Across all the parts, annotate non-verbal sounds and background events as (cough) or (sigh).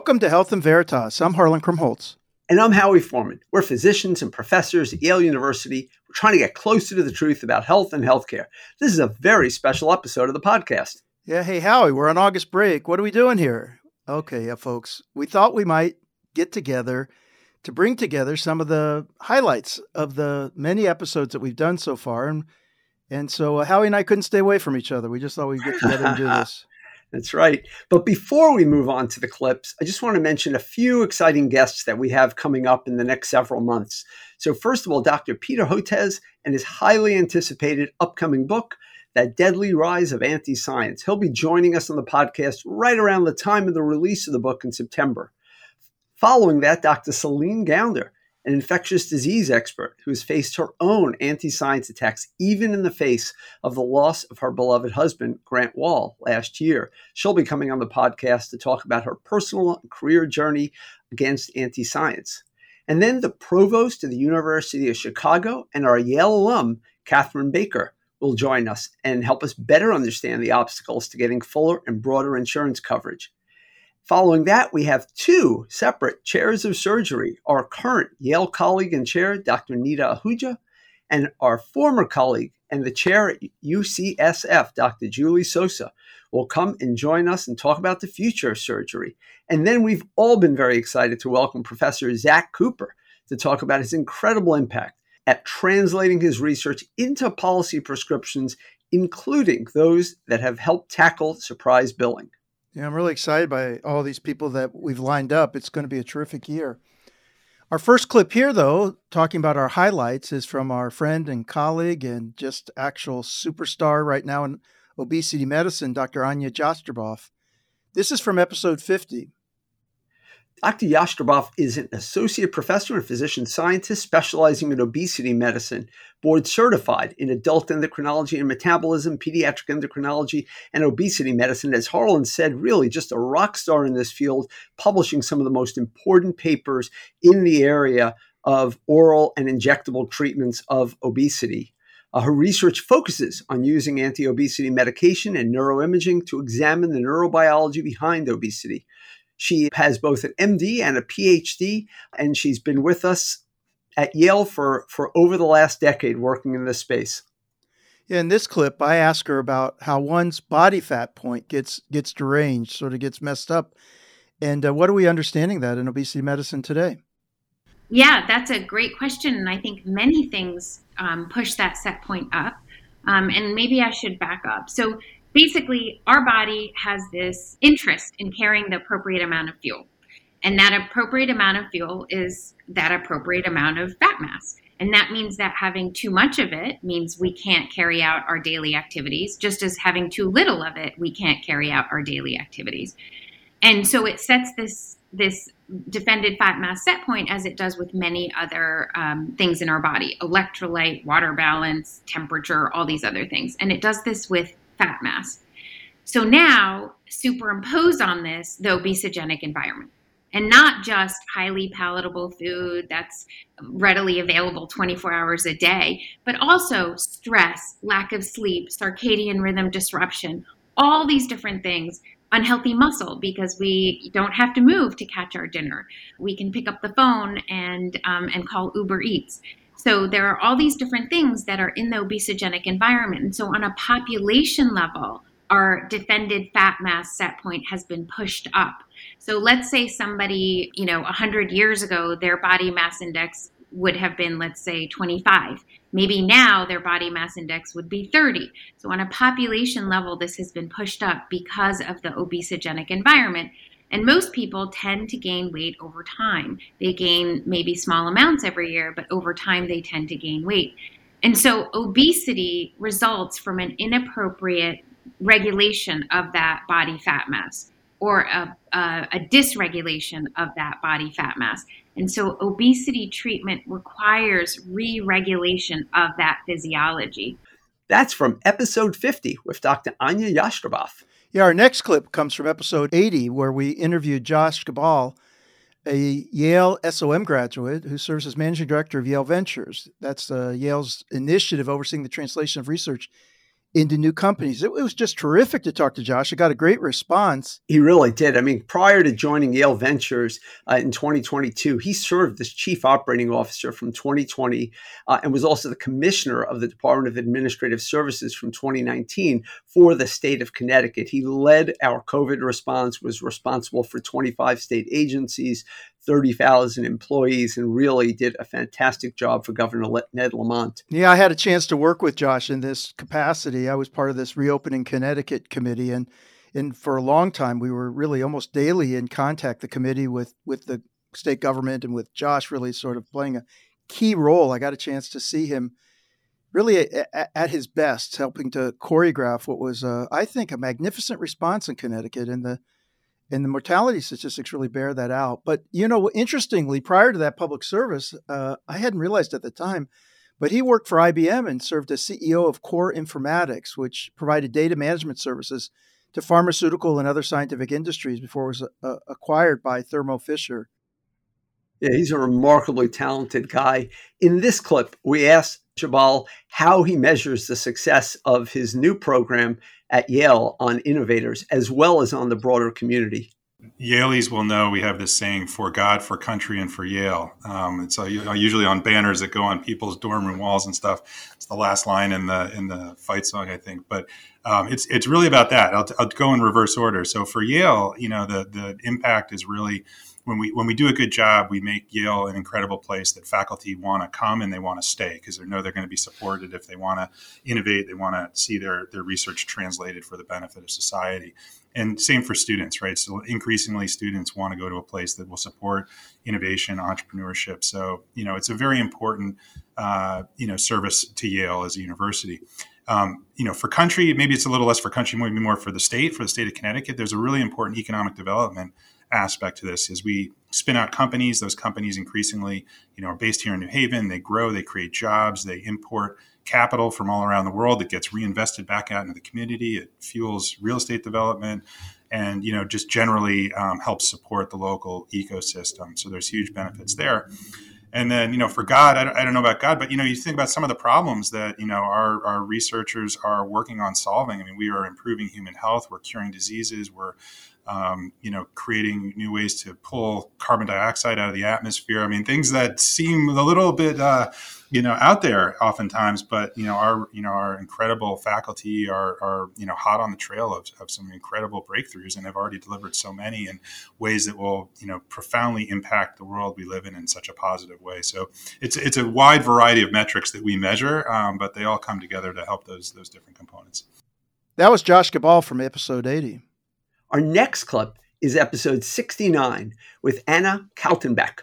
Welcome to Health and Veritas. I'm Harlan Krumholz. And I'm Howie Forman. We're physicians and professors at Yale University. We're trying to get closer to the truth about health and healthcare. This is a very special episode of the podcast. Yeah, hey, Howie, we're on August break. What are we doing here? Okay, yeah, folks, we thought we might get together to bring together some of the highlights of the many episodes that we've done so far. And, and so uh, Howie and I couldn't stay away from each other. We just thought we'd get together and do (laughs) this. That's right. But before we move on to the clips, I just want to mention a few exciting guests that we have coming up in the next several months. So, first of all, Dr. Peter Hotez and his highly anticipated upcoming book, That Deadly Rise of Anti Science. He'll be joining us on the podcast right around the time of the release of the book in September. Following that, Dr. Celine Gounder an infectious disease expert who has faced her own anti science attacks, even in the face of the loss of her beloved husband, Grant Wahl, last year. She'll be coming on the podcast to talk about her personal career journey against anti science. And then the provost of the University of Chicago and our Yale alum, Katherine Baicker, will join us and help us better understand the obstacles to getting fuller and broader insurance coverage. Following that, we have two separate chairs of surgery our current Yale colleague and chair, Dr. Nita Ahuja, and our former colleague and the chair at UCSF, Dr. Julie Sosa, will come and join us and talk about the future of surgery. And then we've all been very excited to welcome Professor Zach Cooper to talk about his incredible impact at translating his research into policy prescriptions, including those that have helped tackle surprise billing. Yeah, I'm really excited by all these people that we've lined up. It's going to be a terrific year. Our first clip here, though, talking about our highlights, is from our friend and colleague and just actual superstar right now in obesity medicine, Dr. Ania Jastreboff. This is from episode 50. Dr. Jastreboff is an associate professor and physician scientist specializing in obesity medicine, board certified in adult endocrinology and metabolism, pediatric endocrinology, and obesity medicine. As Harlan said, really just a rock star in this field, publishing some of the most important papers in the area of oral and injectable treatments of obesity. Uh, her research focuses on using anti obesity medication and neuroimaging to examine the neurobiology behind obesity. She has both an MD and a PhD, and she's been with us at Yale for, for over the last decade working in this space. In this clip, I ask her about how one's body fat point gets gets deranged, sort of gets messed up, and uh, what are we understanding that in obesity medicine today? Yeah, that's a great question, and I think many things um, push that set point up. Um, and maybe I should back up. So basically, our body has this interest in carrying the appropriate amount of fuel. And that appropriate amount of fuel is that appropriate amount of fat mass. And that means that having too much of it means we can't carry out our daily activities, just as having too little of it, we can't carry out our daily activities. And so it sets this this defended fat mass set point as it does with many other um, things in our body electrolyte water balance temperature all these other things and it does this with fat mass. So now superimpose on this the obesogenic environment and not just highly palatable food that's readily available 24 hours a day, but also stress, lack of sleep, circadian rhythm disruption, all these different things. Unhealthy muscle because we don't have to move to catch our dinner. We can pick up the phone and um, and call Uber Eats. So there are all these different things that are in the obesogenic environment. And so on a population level, our defended fat mass set point has been pushed up. So let's say somebody, you know, 100 years ago, their body mass index would have been, let's say, 25. Maybe now their body mass index would be 30. So on a population level, this has been pushed up because of the obesogenic environment. And most people tend to gain weight over time. They gain maybe small amounts every year, but over time they tend to gain weight. And so obesity results from an inappropriate regulation of that body fat mass or a, a, a, dysregulation of that body fat mass. And so obesity treatment requires re regulation of that physiology. That's from episode 50 with Dr. Ania Jastreboff. Yeah, our next clip comes from episode 80, where we interviewed Josh Geballe, a Yale SOM graduate who serves as managing director of Yale Ventures. That's uh, Yale's initiative overseeing the translation of research into new companies. It, was just terrific to talk to Josh. I got a great response. He really did. I mean, prior to joining Yale Ventures uh, in 2022, he served as chief operating officer from 2020 uh, and was also the commissioner of the Department of Administrative Services from 2019 for the state of Connecticut. He led our COVID response, was responsible for 25 state agencies, 30,000 employees and really did a fantastic job for Governor Ned Lamont. Yeah, I had a chance to work with Josh in this capacity. I was part of this Reopening Connecticut committee and and for a long time we were really almost daily in contact the committee with with the state government and with Josh really sort of playing a key role. I got a chance to see him really at, his best helping to choreograph what was I think a magnificent response in Connecticut and the and the mortality statistics really bear that out. But you know, interestingly, prior to that public service, uh, I hadn't realized at the time, but he worked for IBM and served as CEO of Core Informatics, which provided data management services to pharmaceutical and other scientific industries before it was uh, acquired by Thermo Fisher. Yeah, he's a remarkably talented guy. In this clip, we asked Geballe how he measures the success of his new program at Yale on innovators as well as on the broader community. Yaleys will know we have this saying for God, for country, and for Yale. Um, it's uh, usually on banners that go on people's dorm room walls and stuff. It's the last line in the in the fight song, I think. But um, it's it's really about that. I'll, I'll, go in reverse order. So for Yale, you know, the the impact is really when we when we do a good job, we make Yale an incredible place that faculty want to come and they want to stay because they know they're going to be supported if they want to innovate. They want to see their their research translated for the benefit of society. And same for students, right? So increasingly, students want to go to a place that will support innovation, entrepreneurship. So you know, it's a very important uh, you know service to Yale as a university. Um, you know, for country, maybe it's a little less for country, maybe more for the state, for the state of Connecticut. There's a really important economic development aspect to this is we spin out companies. Those companies increasingly you know are based here in new haven. They grow they create jobs they import capital from all around the world. That gets reinvested back out into the community. It fuels real estate development and you know just generally um, helps support the local ecosystem. So there's huge benefits there. And then you know for god I don't, I don't, know about god but you know you think about some of the problems that you know our, our researchers are working on solving. I mean we are improving human health. We're curing diseases. We're um, you know, creating new ways to pull carbon dioxide out of the atmosphere. I mean, things that seem a little bit, uh, you know, out there oftentimes, but you know, our you know our incredible faculty are are you know hot on the trail of, of some incredible breakthroughs and have already delivered so many in ways that will you know profoundly impact the world we live in in such a positive way. So it's it's a wide variety of metrics that we measure, um, but they all come together to help those those different components. That was Josh Geballe from episode 80. Our next clip is episode 69 with Anna Kaltenboeck.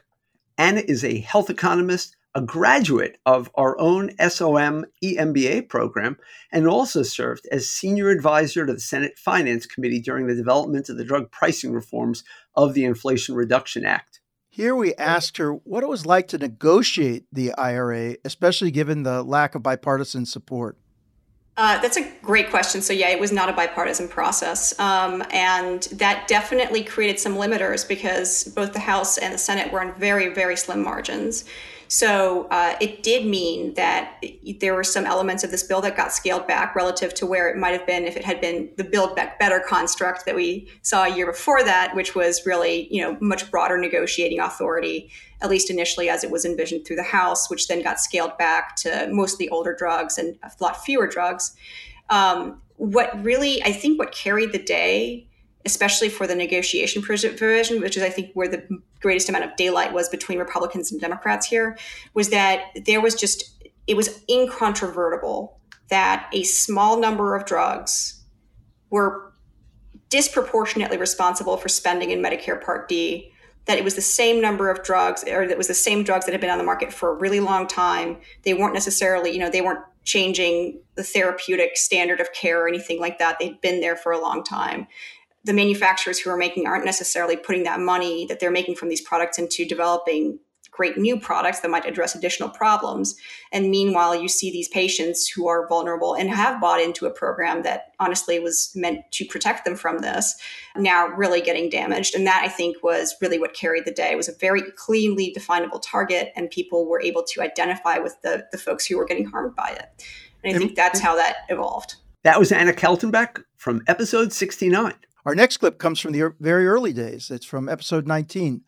Anna is a health economist, a graduate of our own SOM EMBA program, and also served as senior advisor to the Senate Finance Committee during the development of the drug pricing reforms of the Inflation Reduction Act. Here we asked her what it was like to negotiate the IRA, especially given the lack of bipartisan support. Uh, that's a great question. So, yeah, it was not a bipartisan process. Um, and that definitely created some limiters because both the House and the Senate were in very, very slim margins. So uh, it did mean that there were some elements of this bill that got scaled back relative to where it might have been if it had been the Build Back Better construct that we saw a year before that, which was really you know much broader negotiating authority, at least initially as it was envisioned through the House, which then got scaled back to mostly older drugs and a lot fewer drugs. Um, what really, I think, what carried the day especially for the negotiation provision, which is, I think, where the greatest amount of daylight was between Republicans and Democrats here, was that there was just, it was incontrovertible that a small number of drugs were disproportionately responsible for spending in Medicare Part D, that it was the same number of drugs, or that it was the same drugs that had been on the market for a really long time. They weren't necessarily, you know, they weren't changing the therapeutic standard of care or anything like that. They'd been there for a long time the manufacturers who are making aren't necessarily putting that money that they're making from these products into developing great new products that might address additional problems. And meanwhile, you see these patients who are vulnerable and have bought into a program that honestly was meant to protect them from this now really getting damaged. And that I think was really what carried the day. It was a very cleanly definable target, and people were able to identify with the, the folks who were getting harmed by it. And I think that's how that evolved. That was Anna Kaltenboeck from episode 69. Our next clip comes from the very early days. It's from episode 19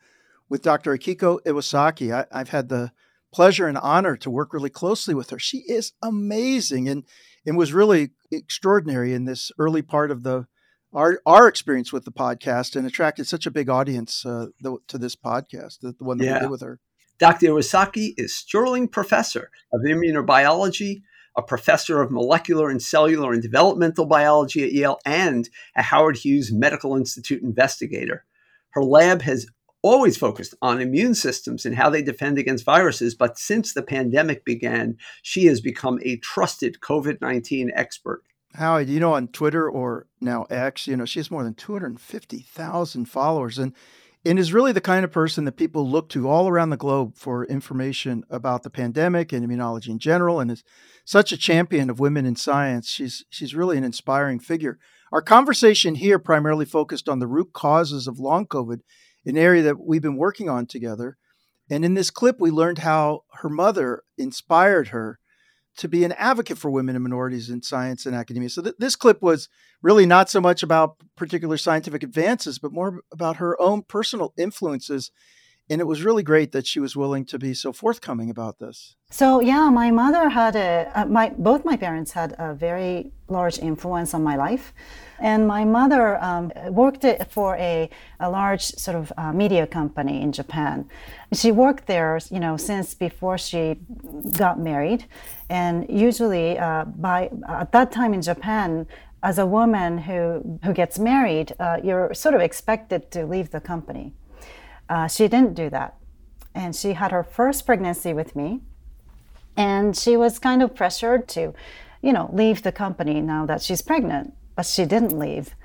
with Dr. Akiko Iwasaki. I, I've had the pleasure and honor to work really closely with her. She is amazing and and was really extraordinary in this early part of the our our experience with the podcast and attracted such a big audience uh, the, to this podcast, the, the one that yeah. we did with her. Dr. Iwasaki is Sterling Professor of Immunobiology, a professor of molecular and cellular and developmental biology at Yale, and a Howard Hughes Medical Institute investigator. Her lab has always focused on immune systems and how they defend against viruses, but since the pandemic began, she has become a trusted COVID 19 expert. Howie, you know, on Twitter or now X, you know, she has more than 250,000 followers and, and is really the kind of person that people look to all around the globe for information about the pandemic and immunology in general, and is such a champion of women in science. She's, she's really an inspiring figure. Our conversation here primarily focused on the root causes of long COVID an area that we've been working on together. And in this clip, we learned how her mother inspired her to be an advocate for women and minorities in science and academia. So th- this clip was really not so much about particular scientific advances, but more about her own personal influences and it was really great that she was willing to be so forthcoming about this. So yeah, my mother had a uh, my both my parents had a very large influence on my life, and my mother um, worked for a, a large sort of uh, media company in Japan. She worked there, you know, since before she got married, and usually uh, by at that time in Japan, as a woman who who gets married, uh, you're sort of expected to leave the company. Uh, she didn't do that. And she had her first pregnancy with me. And she was kind of pressured to, you know, leave the company now that she's pregnant, but she didn't leave.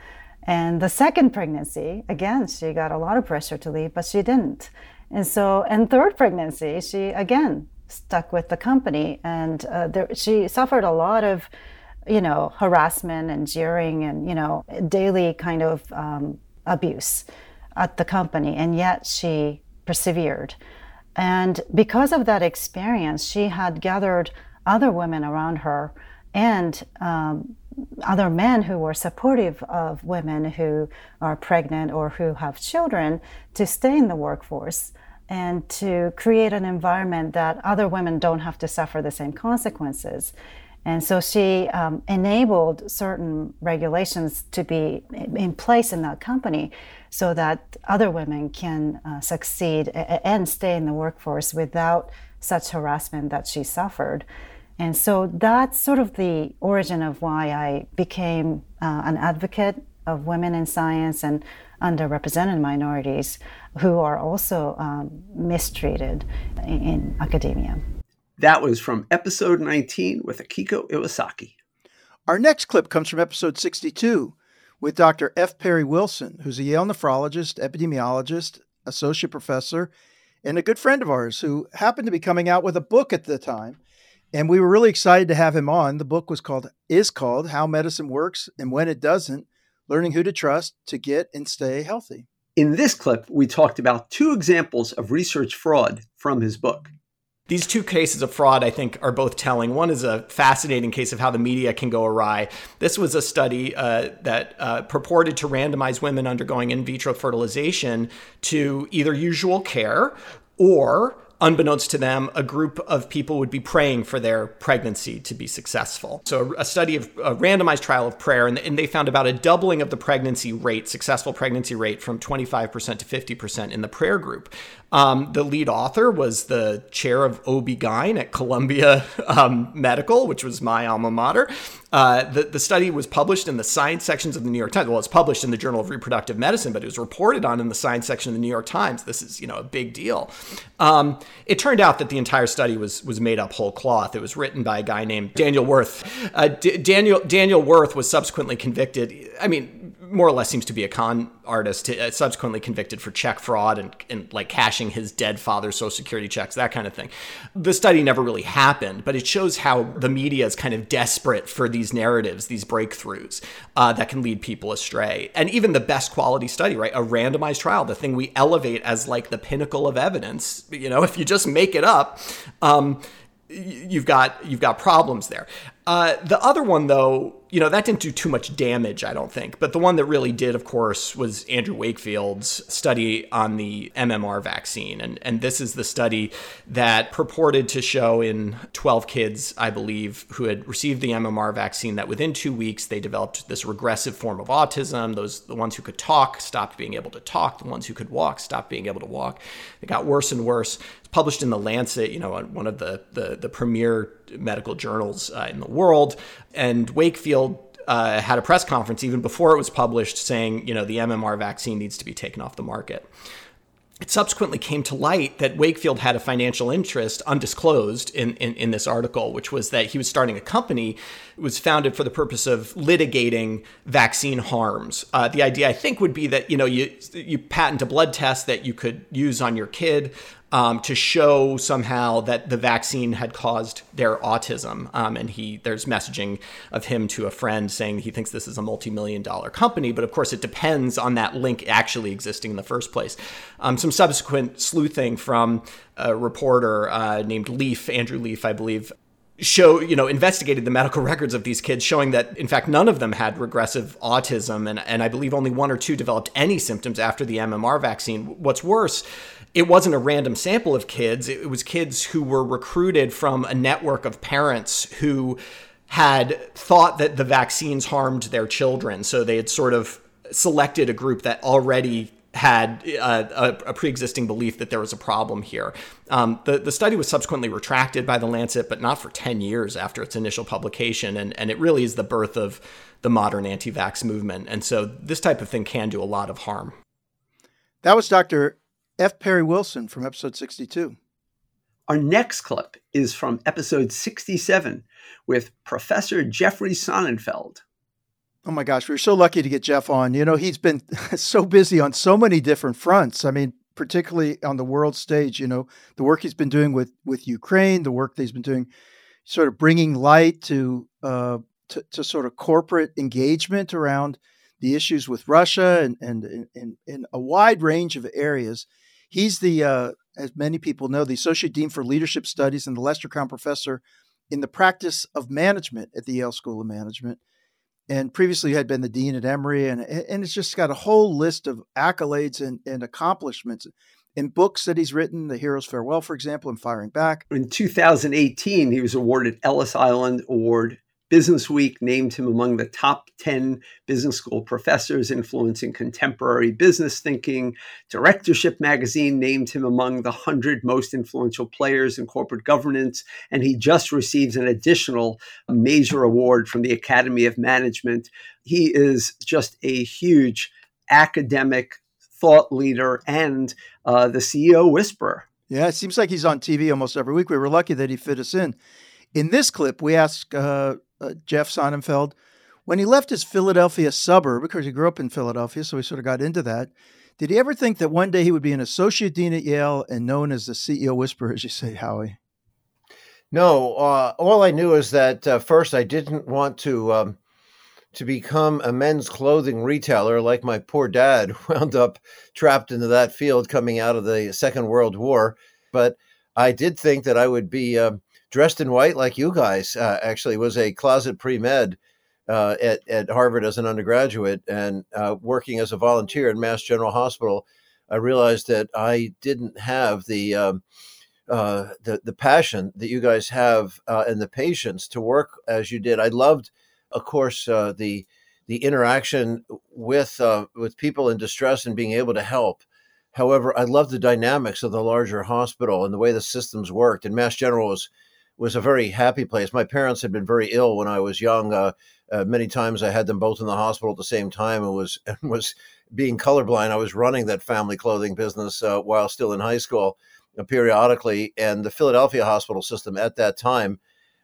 And the second pregnancy, again, she got a lot of pressure to leave, but she didn't. And so, and third pregnancy, she again stuck with the company, and uh, there, she suffered a lot of, you know, harassment and jeering and you know, daily kind of um, abuse at the company, and yet she persevered. And because of that experience, she had gathered other women around her and um, other men who were supportive of women who are pregnant or who have children to stay in the workforce and to create an environment that other women don't have to suffer the same consequences. And so she um, enabled certain regulations to be in place in that company so that other women can uh, succeed and stay in the workforce without such harassment that she suffered. And so that's sort of the origin of why I became uh, an advocate of women in science and underrepresented minorities who are also um, mistreated in, in academia. That was from episode 19 with Akiko Iwasaki. Our next clip comes from episode 62 with Dr. F. Perry Wilson, who's a Yale nephrologist, epidemiologist, associate professor, and a good friend of ours who happened to be coming out with a book at the time. And we were really excited to have him on. The book was called is called How Medicine Works and When It Doesn't: Learning Who to Trust to Get and Stay Healthy. In this clip, we talked about two examples of research fraud from his book. These two cases of fraud, I think, are both telling. One is a fascinating case of how the media can go awry. This was a study uh, that uh, purported to randomize women undergoing in vitro fertilization to either usual care or unbeknownst to them, a group of people would be praying for their pregnancy to be successful. So, a study of a randomized trial of prayer, and, they found about a doubling of the pregnancy rate, successful pregnancy rate, from 25% to 50% in the prayer group. Um, the lead author was the chair of OB-GYN at Columbia (laughs) um, Medical, which was my alma mater. Uh, the, the study was published in the science sections of the New York Times. Well, it's published in the Journal of Reproductive Medicine, but it was reported on in the science section of the New York Times. This is, you know, a big deal. Um, it turned out that the entire study was was made up whole cloth. It was written by a guy named Daniel Wirth. Uh, D- Daniel Daniel Wirth was subsequently convicted. I mean, more or less seems to be a con artist, uh, subsequently convicted for check fraud and, and like cashing his dead father's social security checks, that kind of thing. The study never really happened, but it shows how the media is kind of desperate for these narratives, these breakthroughs uh, that can lead people astray. And even the best quality study, right? A randomized trial, the thing we elevate as like the pinnacle of evidence, you know, (laughs) if you just make it up, um, you've got you've got problems there. Uh, the other one, though, you know, that didn't do too much damage, I don't think. But the one that really did, of course, was Andrew Wakefield's study on the MMR vaccine. And, and this is the study that purported to show in 12 kids, I believe, who had received the MMR vaccine that within two weeks they developed this regressive form of autism. Those the ones who could talk stopped being able to talk. The ones who could walk stopped being able to walk. It got worse and worse It's published in the Lancet, you know, one of the the, the premier medical journals uh, in the world. And Wakefield uh, had a press conference even before it was published, saying, you know, the MMR vaccine needs to be taken off the market. It subsequently came to light that Wakefield had a financial interest undisclosed in, in, in, this article, which was that he was starting a company. It was founded for the purpose of litigating vaccine harms. Uh, the idea, I think, would be that you know you you patent a blood test that you could use on your kid um, to show somehow that the vaccine had caused their autism. Um, and he there's messaging of him to a friend saying he thinks this is a multi-million dollar company, but of course it depends on that link actually existing in the first place. Um, some subsequent sleuthing from a reporter uh, named Leaf, Andrew Leaf, I believe, show you know investigated the medical (laughs) records of these kids showing that in fact none of them had regressive autism and, and i believe only one or two developed any symptoms after the mmr vaccine what's worse it wasn't a random sample of kids. It was kids who were recruited from a network of parents who had thought that the vaccines harmed their children. So they had sort of selected a group that already had uh, a, a, pre-existing belief that there was a problem here. Um, the, the study was subsequently retracted by the Lancet, but not for 10 years after its initial publication. And, and it really is the birth of the modern anti-vax movement. And so this type of thing can do a lot of harm. That was Dr. F. Perry Wilson from episode 62. Our next clip is from episode 67 with Professor Jeffrey Sonnenfeld. Oh my gosh, we are so lucky to get Jeff on. You know, he's been (laughs) so busy on so many different fronts. I mean, particularly on the world stage, you know, the work he's been doing with with Ukraine, the work that he's been doing sort of bringing light to uh, to, to sort of corporate engagement around the issues with Russia and and in a wide range of areas. He's the, uh, as many people know, the Associate Dean for Leadership Studies and the Lester Crown Professor in the practice of management at the Yale School of Management. And previously had been the dean at Emory, and, and it's just got a whole list of accolades and, and accomplishments in books that he's written, The Hero's Farewell, for example, and Firing Back. In 2018, he was awarded Ellis Island Award Business Week named him among the top 10 business school professors influencing contemporary business thinking. Directorship magazine named him among the 100 most influential players in corporate governance. And he just received an additional major award from the Academy of Management. He is just a huge academic thought leader and uh, the CEO whisperer. Yeah, it seems like he's on TV almost every week. We were lucky that he fit us in. In this clip, we ask uh, uh, Jeff Sonnenfeld, when he left his Philadelphia suburb, because he grew up in Philadelphia, so he sort of got into that, did he ever think that one day he would be an associate dean at Yale and known as the CEO whisperer, as you say, Howie? No, uh, all I knew is that uh, first I didn't want to um, to become a men's clothing retailer like my poor dad wound up trapped into that field coming out of the Second World War. But I did think that I would be um, dressed in white like you guys. Uh, actually, was a closet pre med uh, at at Harvard as an undergraduate and uh, working as a volunteer in Mass General Hospital. I realized that I didn't have the um, uh, the the passion that you guys have uh, and the patience to work as you did. I loved, of course, uh, the the interaction with with people in distress and being able to help. However, I love the dynamics of the larger hospital and the way the systems worked. And Mass General was was a very happy place. My parents had been very ill when I was young. Uh, uh, many times I had them both in the hospital at the same time and was (laughs) and was being colorblind. I was running that family clothing business uh, while still in high school uh, periodically, and the Philadelphia hospital system at that time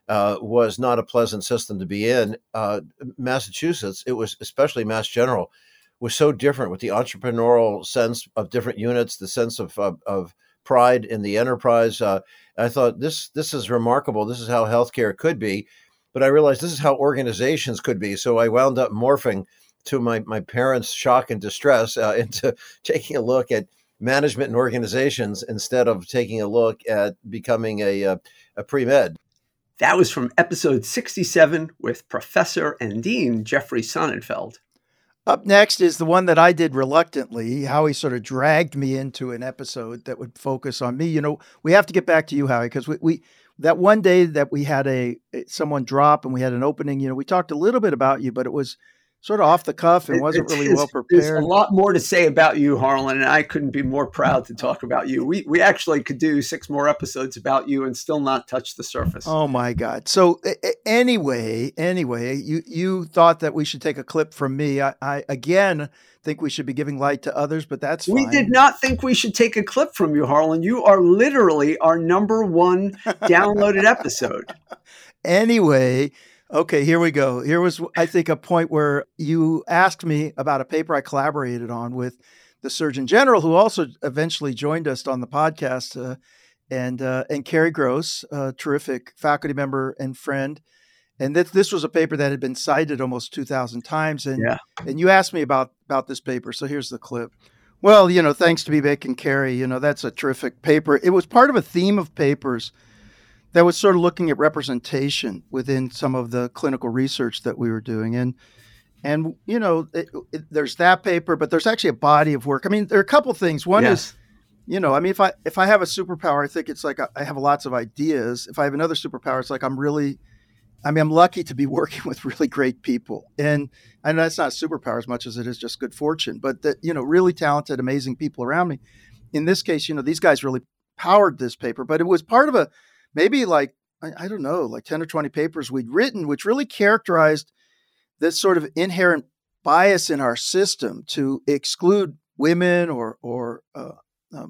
uh, was not a pleasant system to be in. Uh, Massachusetts, it was especially Mass General, was so different with the entrepreneurial sense of different units, the sense of of, of pride in the enterprise. Uh, I thought this this is remarkable. This is how healthcare could be, but I realized this is how organizations could be. So I wound up morphing to my my parents' shock and distress uh, (laughs) into taking a look at management and organizations instead of taking a look at becoming a, a, uh, a pre med. That was from episode 67 with Professor and Dean Jeffrey Sonnenfeld. Up next is the one that I did reluctantly. Howie sort of dragged me into an episode that would focus on me. You know, we have to get back to you, Howie, because we, we that one day that we had a eh, someone drop and we had an opening. You know, we talked a little bit about you, but it was sort of off the cuff and wasn't really well prepared. There's a lot more to say about you, Harlan, and I couldn't be more proud to talk about you. We we actually could do six more episodes about you and still not touch the surface. Oh my God! So anyway, anyway, you you thought that we should take a clip from me. I, I again think we should be giving light to others, but that's we did not think we should take a clip from you, Harlan. You are literally our number one (laughs) downloaded episode. Anyway, Okay, here we go. Here was, I think, a point where you asked me about a paper I collaborated on with the Surgeon General, who also eventually joined us on the podcast, uh, and uh, and Cary Gross, a terrific faculty member and friend. And this this was a paper that had been cited almost two thousand times. And yeah. and you asked me about about this paper, so here's the clip. Well, you know, thanks to Vivek and Cary, you know, that's a terrific paper. It was part of a theme of papers that was sort of looking at representation within some of the clinical research that we were doing. And and you know it, it, there's that paper but there's actually a body of work. I mean there are a couple things. One yes. is you know i mean if i if i have a superpower i think it's like i have lots of ideas. If i have another superpower it's like i'm really i mean i'm lucky to be (laughs) working with really great people. And i know that's not a superpower as much as it is just good fortune but that you know really talented amazing people around me. In this case you know these guys really powered this paper but it was part of a maybe like I, I don't know, like 10 or 20 papers we'd written, which really characterized this sort of inherent bias in our system to exclude women or or uh, uh,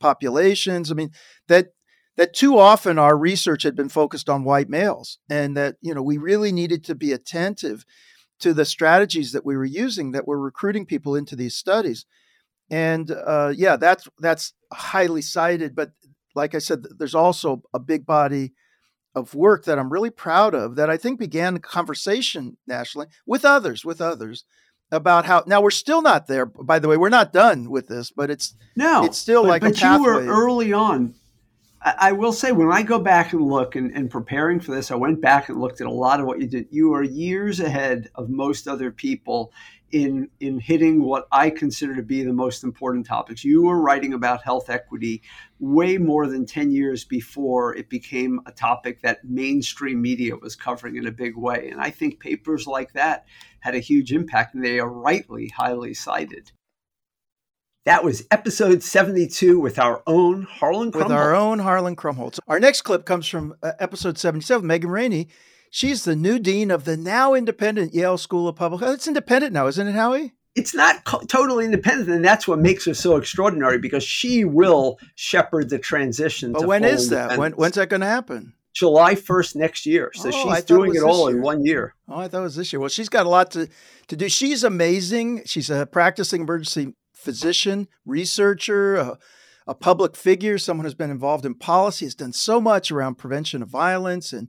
populations. I mean that that too often our research had been focused on white males, and that you know we really needed to be attentive to the strategies that we were using that were recruiting people into these studies. And uh, yeah, that's that's highly cited, but like I said, there's also a big body of work that I'm really proud of that I think began a conversation nationally with others, with others about how now we're still not there. By the way, we're not done with this, but it's no, it's still but, like but you were early on. I, I will say when I go back and look and, and preparing for this, I went back and looked at a lot of what you did. You are years ahead of most other people in in hitting what I consider to be the most important topics. You were writing about health equity way more than 10 years before it became a topic that mainstream media was covering in a big way. And I think papers like that had a huge impact and they are rightly highly cited. That was episode 72 with our own Harlan Krumholz. With our own Harlan Krumholz. Our next clip comes from uh, episode 77, Megan Ranney She's the new dean of the now independent Yale School of Public Health. It's independent now, isn't it, Howie? It's not co- totally independent, and that's what makes her so extraordinary because she will shepherd the transition. But when is that? When, when's that going to happen? July 1st next year. So oh, she's doing it, it all year. in one year. Oh, I thought it was this year. Well, she's got a lot to, to do. She's amazing. She's a practicing emergency physician, researcher, a, a public figure, someone who's been involved in policy, has done so much around prevention of violence and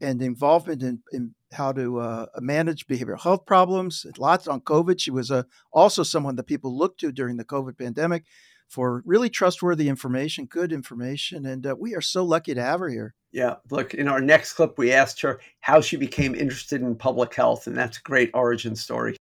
and involvement in, in how to uh, manage behavioral health problems. Lots on COVID. She was uh, also someone that people looked to during the COVID pandemic for really trustworthy information, good information. And uh, we are so lucky to have her here. Yeah. Look, in our next clip, we asked her how she became interested in public health. And that's a great origin story.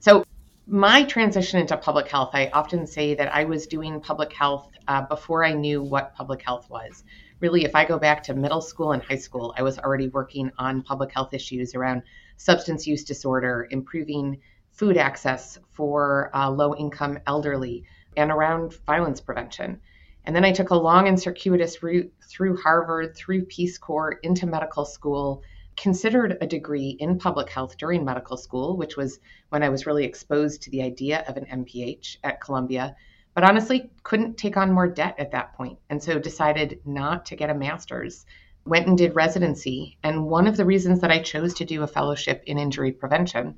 So, my transition into public health, I often say that I was doing public health uh, before I knew what public health was really, if I go back to middle school and high school, I was already working on public health issues around substance use disorder, improving food access for uh, low income elderly, and around violence prevention. And then I took a long and circuitous route through Harvard, through Peace Corps, into medical school, considered a degree in public health during medical school, which was when I was really exposed to the idea of an MPH at Columbia but honestly couldn't take on more debt at that point and so decided not to get a master's went and did residency and one of the reasons that i chose to do a fellowship in injury prevention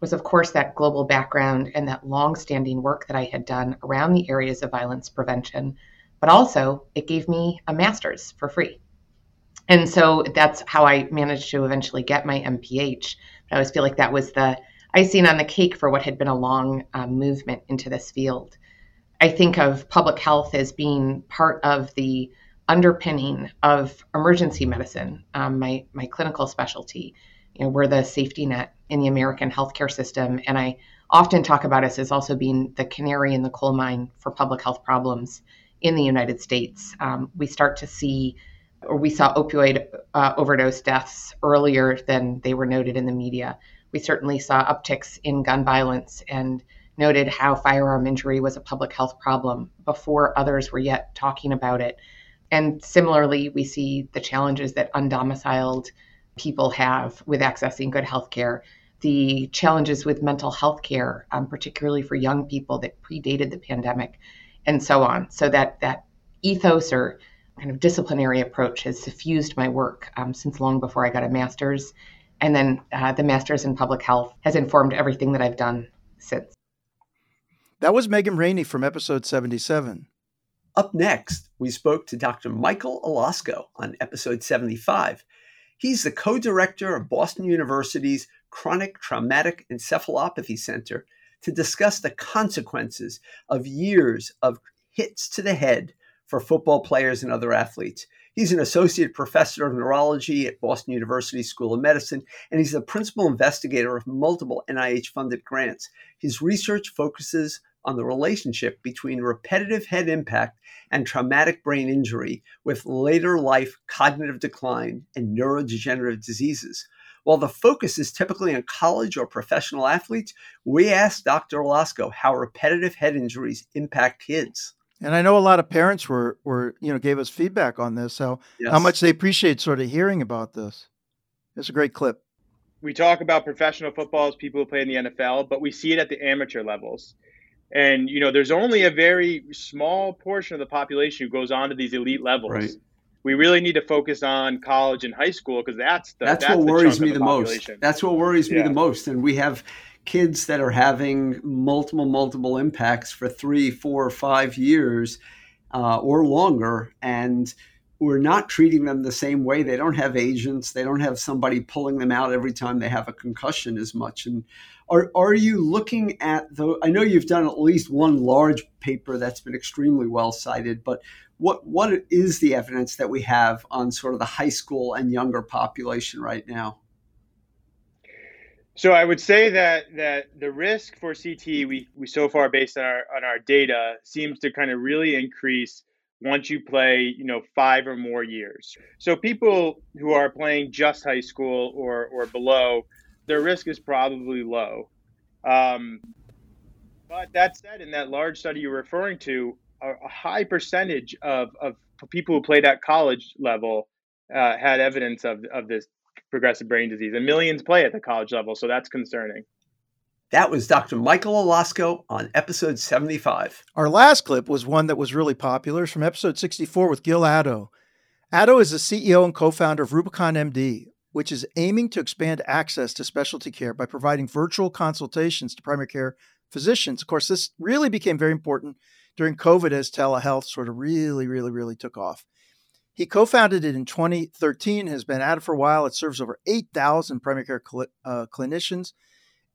was of course that global background and that long-standing work that i had done around the areas of violence prevention but also it gave me a master's for free. And so that's how i managed to eventually get my mph i always feel like that was the icing on the cake for what had been a long uh, movement into this field I think of public health as being part of the underpinning of emergency medicine, um, my my clinical specialty. You know, we're the safety net in the American healthcare system, and I often talk about us as also being the canary in the coal mine for public health problems in the United States. Um, we start to see, or we saw opioid uh, overdose deaths earlier than they were noted in the media. We certainly saw upticks in gun violence and noted how firearm injury was a public health problem before others were yet talking about it. And similarly, we see the challenges that undomiciled people have with accessing good health care, the challenges with mental health care, um, particularly for young people that predated the pandemic, and so on. So that that ethos or kind of disciplinary approach has suffused my work um, since long before I got a master's. And then uh, the master's in public health has informed everything that I've done since. That was Megan Ranney from episode 77. Up next, we spoke to Dr. Michael Alosco on episode 75. He's the co director of Boston University's Chronic Traumatic Encephalopathy Center to discuss the consequences of years of hits to the head for football players and other athletes. He's an associate professor of neurology at Boston University School of Medicine, and he's the principal investigator of multiple NIH funded grants. His research focuses on the relationship between repetitive head impact and traumatic brain injury with later life cognitive decline and neurodegenerative diseases. While the focus is typically on college or professional athletes, we asked Dr. Alosco how repetitive head injuries impact kids. And I know a lot of parents were, were you know, gave us feedback on this, how, yes. how much they appreciate sort of hearing about this. It's a great clip. We talk about professional football as people who play in the NFL, but we see it at the amateur levels. And you know, there's only a very small portion of the population who goes on to these elite levels. Right. We really need to focus on college and high school because that's the, that's, that's, what worries me the, the most. That's what worries me yeah. the most. And we have kids that are having multiple multiple impacts for three, four, five years uh, or longer, and we're not treating them the same way. They don't have agents. They don't have somebody pulling them out every time they have a concussion as much. And are, are you looking at the? I know you've done at least one large paper that's been extremely well cited, but what what is the evidence that we have on sort of the high school and younger population right now? So I would say that that the risk for CT we, we so far based on our on our data seems to kind of really increase once you play, you know, five or more years. So people who are playing just high school or or below their risk is probably low. Um, but that said, in that large study you're referring to, a, a high percentage of, of people who played at college level uh, had evidence of, of this progressive brain disease, and millions play at the college level, so that's concerning. That was Dr. Michael Alosco on episode 75. Our last clip was one that was really popular. It's from episode 64 with Gil Addo. Addo is the CEO and co founder of Rubicon MD, which is aiming to expand access to specialty care by providing virtual consultations to primary care physicians. Of course, this really became very important during COVID as telehealth sort of really, really, really took off. He co founded it in 2013, has been at it for a while. It serves over 8,000 primary care cl- uh, clinicians.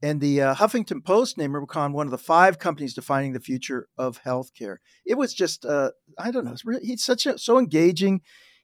And the uh, Huffington Post named Rubicon one of the five companies defining the future of healthcare. It was just, uh, I don't know, really, he's such a, so engaging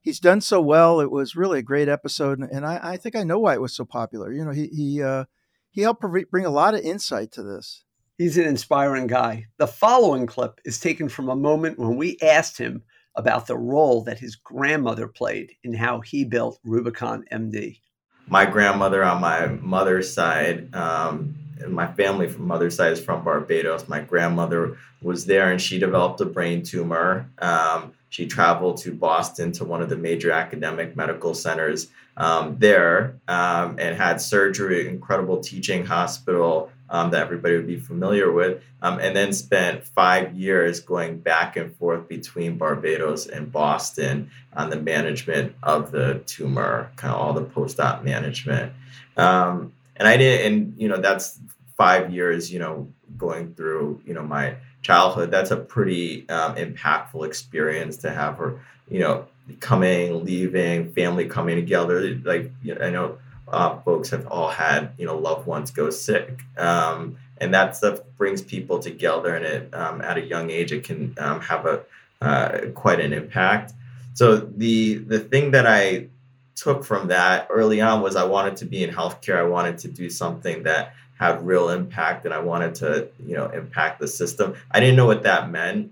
he's done so well. It was really a great episode, and I, I think I know why it was so popular. You know, he he uh, he helped bring a lot of insight to this. He's an inspiring guy. The following clip is taken from a moment when we asked him about the role that his grandmother played in how he built Rubicon MD. My grandmother on my mother's side, um, and my family from mother's side is from Barbados. My grandmother was there, and she developed a brain tumor. Um, she traveled to Boston to one of the major academic medical centers um, there um, and had surgery, incredible teaching hospital um, that everybody would be familiar with, um, and then spent five years going back and forth between Barbados and Boston on the management of the tumor, kind of all the post-op management. Um, and I did, and you know, that's five years, you know, going through, you know, my childhood, that's a pretty um, impactful experience to have her, you know, coming, leaving, family coming together. Like you know, I know uh, folks have all had, you know, loved ones go sick. Um, and that stuff brings people together and it um, at a young age it can um, have a uh, quite an impact So the the thing that I took from that early on was I wanted to be in healthcare. I wanted to do something that had real impact and I wanted to, you know, impact the system. I didn't know what that meant.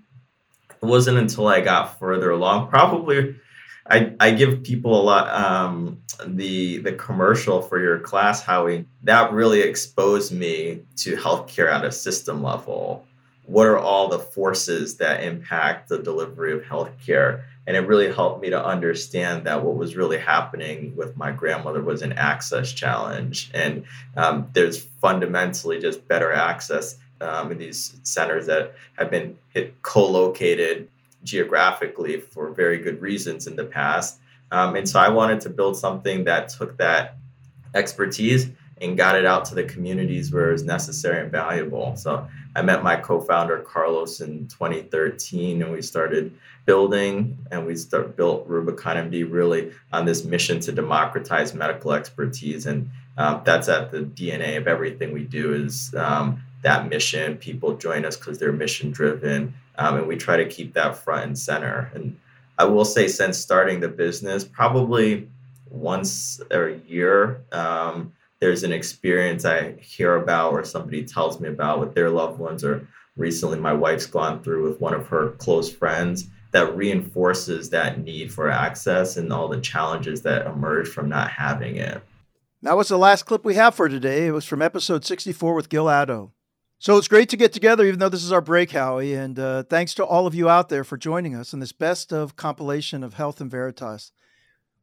It wasn't until I got further along, probably I, I give people a lot um, the the commercial for your class, Howie. That really exposed me to healthcare at a system level. What are all the forces that impact the delivery of healthcare? And it really helped me to understand that what was really happening with my grandmother was an access challenge, and um, there's fundamentally just better access um, in these centers that have been co-located geographically for very good reasons in the past. Um, and so I wanted to build something that took that expertise and got it out to the communities where it was necessary and valuable. So I met my co-founder Carlos in 2013, and we started building and we start built Rubicon MD really on this mission to democratize medical expertise, and um, that's at the DNA of everything we do. Is um, that mission? People join us because they're mission driven um, and we try to keep that front and center. And I will say, since starting the business, probably once a year, um, there's an experience I hear about or somebody tells me about with their loved ones, or recently my wife's gone through with one of her close friends that reinforces that need for access and all the challenges that emerge from not having it. That was the last clip we have for today. It was from episode 64 with Gil Addo. So it's great to get together, even though this is our break, Howie. And uh, thanks to all of you out there for joining us in this best of compilation of Health and Veritas.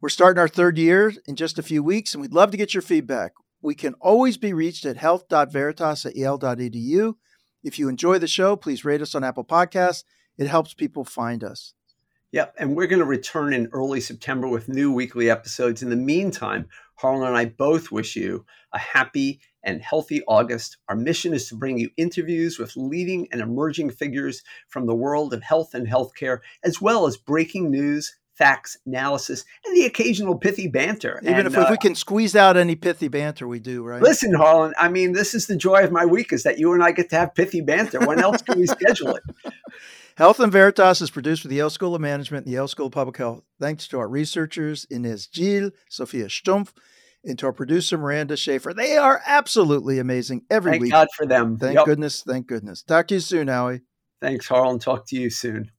We're starting our third year in just a few weeks, and we'd love to get your feedback. We can always be reached at health.veritas at yale.edu. If you enjoy the show, please rate us on Apple Podcasts. It helps people find us. Yep, and we're going to return in early September with new weekly episodes. In the meantime, Harlan and I both wish you a happy and healthy August. Our mission is to bring you interviews with leading and emerging figures from the world of health and healthcare, as well as breaking news, facts, analysis, and the occasional pithy banter. Even and, if, uh, if, we can squeeze out any pithy banter, we do, right? Listen, Harlan, I mean, this is the joy of my week is that you and I get to have pithy banter. When else can we schedule it? (laughs) Health and Veritas is produced with the Yale School of Management and the Yale School of Public Health. Thanks to our researchers, Inez Gil, Sophia Stumpf, and to our producer, Miranda Schaefer. They are absolutely amazing every thank week. Thank God for them. Thank yep. goodness. Thank goodness. Talk to you soon, Howie. Thanks, Harlan. Talk to you soon.